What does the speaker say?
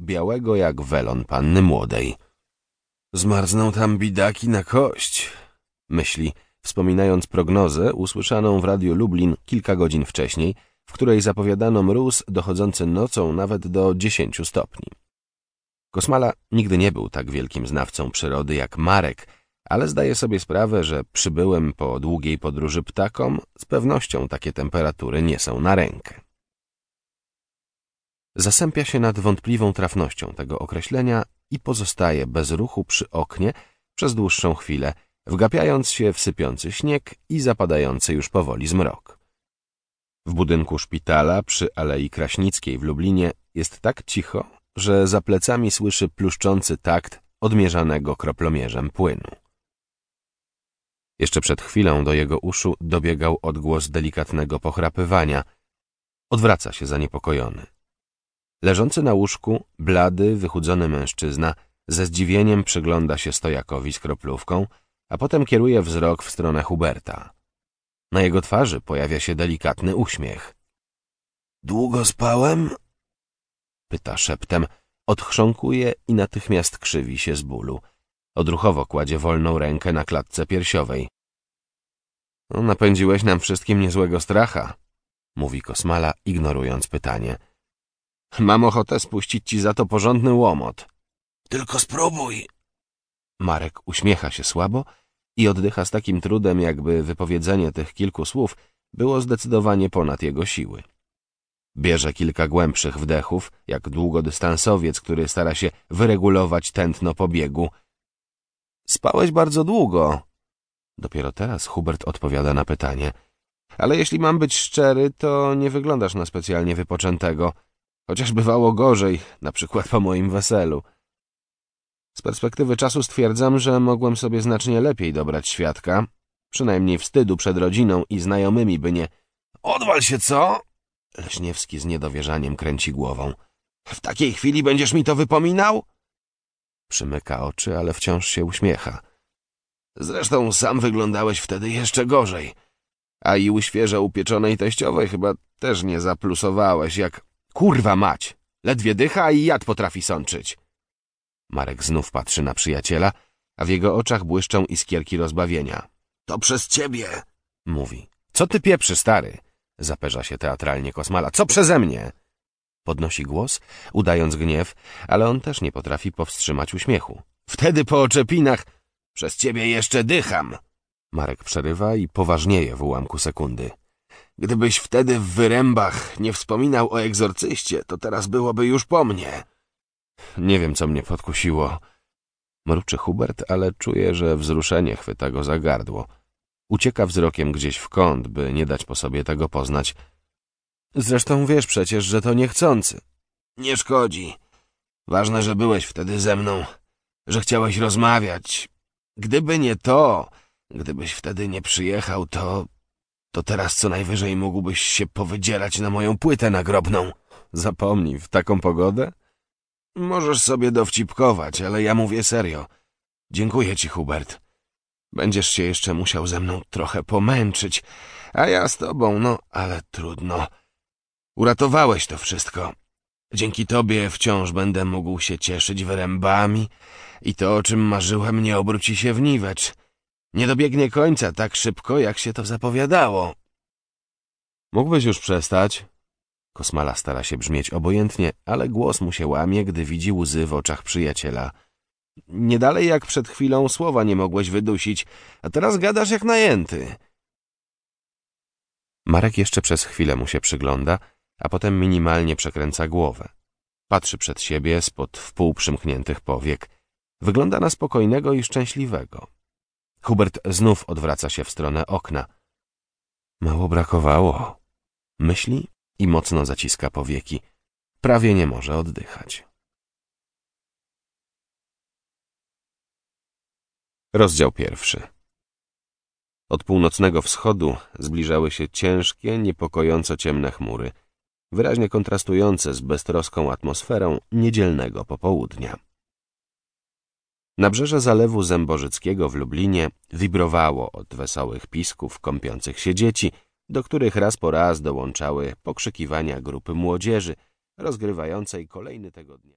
białego jak welon panny młodej. Zmarzną tam bidaki na kość, myśli, wspominając prognozę usłyszaną w Radiu Lublin kilka godzin wcześniej, w której zapowiadano mróz dochodzący nocą nawet do 10 stopni. Kosmala nigdy nie był tak wielkim znawcą przyrody jak Marek, ale zdaje sobie sprawę, że przybyłem po długiej podróży ptakom, z pewnością takie temperatury nie są na rękę. Zasępia się nad wątpliwą trafnością tego określenia i pozostaje bez ruchu przy oknie przez dłuższą chwilę, wgapiając się w sypiący śnieg i zapadający już powoli zmrok. W budynku szpitala przy Alei Kraśnickiej w Lublinie jest tak cicho, że za plecami słyszy pluszczący takt odmierzanego kroplomierzem płynu. Jeszcze przed chwilą do jego uszu dobiegał odgłos delikatnego pochrapywania. Odwraca się zaniepokojony. Leżący na łóżku, blady, wychudzony mężczyzna ze zdziwieniem przygląda się stojakowi z kroplówką, a potem kieruje wzrok w stronę Huberta. Na jego twarzy pojawia się delikatny uśmiech. Długo spałem? Pyta szeptem, odchrząkuje i natychmiast krzywi się z bólu. Odruchowo kładzie wolną rękę na klatce piersiowej. No, napędziłeś nam wszystkim niezłego stracha, mówi Kosmala, ignorując pytanie. Mam ochotę spuścić ci za to porządny łomot. Tylko spróbuj. Marek uśmiecha się słabo i oddycha z takim trudem, jakby wypowiedzenie tych kilku słów było zdecydowanie ponad jego siły. Bierze kilka głębszych wdechów, jak długodystansowiec, który stara się wyregulować tętno pobiegu. Spałeś bardzo długo. Dopiero teraz Hubert odpowiada na pytanie. Ale jeśli mam być szczery, to nie wyglądasz na specjalnie wypoczętego. Chociaż bywało gorzej, na przykład po moim weselu. Z perspektywy czasu stwierdzam, że mogłem sobie znacznie lepiej dobrać świadka, przynajmniej wstydu przed rodziną i znajomymi, by nie... Odwal się, co? Leśniewski z niedowierzaniem kręci głową. W takiej chwili będziesz mi to wypominał? Przymyka oczy, ale wciąż się uśmiecha. Zresztą sam wyglądałeś wtedy jeszcze gorzej. A i u świeżo upieczonej teściowej chyba też nie zaplusowałeś, jak... Kurwa mać! Ledwie dycha i jad potrafi sączyć. Marek znów patrzy na przyjaciela, a w jego oczach błyszczą iskierki rozbawienia. To przez ciebie, mówi. Co ty pieprzy, stary? Zaperza się teatralnie Kosmala. Co przeze mnie? Podnosi głos, udając gniew, ale on też nie potrafi powstrzymać uśmiechu. Wtedy po oczepinach przez ciebie jeszcze dycham. Marek przerywa i poważnieje w ułamku sekundy. Gdybyś wtedy w wyrębach nie wspominał o egzorcyście, to teraz byłoby już po mnie. Nie wiem, co mnie podkusiło. Mruczy Hubert, ale czuje, że wzruszenie chwyta go za gardło. Ucieka wzrokiem gdzieś w kąt, by nie dać po sobie tego poznać. Zresztą wiesz przecież, że to niechcący. Nie szkodzi. Ważne, że byłeś wtedy ze mną, że chciałeś rozmawiać. Gdyby nie to, gdybyś wtedy nie przyjechał, to... to teraz co najwyżej mógłbyś się powydzierać na moją płytę nagrobną. Zapomnij, w taką pogodę? Możesz sobie dowcipkować, ale ja mówię serio. Dziękuję ci, Hubert. Będziesz się jeszcze musiał ze mną trochę pomęczyć, a ja z tobą, no, ale trudno. Uratowałeś to wszystko. Dzięki tobie wciąż będę mógł się cieszyć wyrębami i to, o czym marzyłem, nie obróci się w niwecz. Nie dobiegnie końca tak szybko, jak się to zapowiadało. Mógłbyś już przestać? Kosmala stara się brzmieć obojętnie, ale głos mu się łamie, gdy widzi łzy w oczach przyjaciela. Nie dalej jak przed chwilą słowa nie mogłeś wydusić, a teraz gadasz jak najęty. Marek jeszcze przez chwilę mu się przygląda, a potem minimalnie przekręca głowę. Patrzy przed siebie spod wpół przymkniętych powiek. Wygląda na spokojnego i szczęśliwego. Hubert znów odwraca się w stronę okna. Mało brakowało. Myśli i mocno zaciska powieki. Prawie nie może oddychać. Rozdział pierwszy Od północnego wschodu zbliżały się ciężkie, niepokojąco ciemne chmury, wyraźnie kontrastujące z beztroską atmosferą niedzielnego popołudnia. Nabrzeże Zalewu Zębożyckiego w Lublinie wibrowało od wesołych pisków kąpiących się dzieci, do których raz po raz dołączały pokrzykiwania grupy młodzieży rozgrywającej kolejny tego dnia.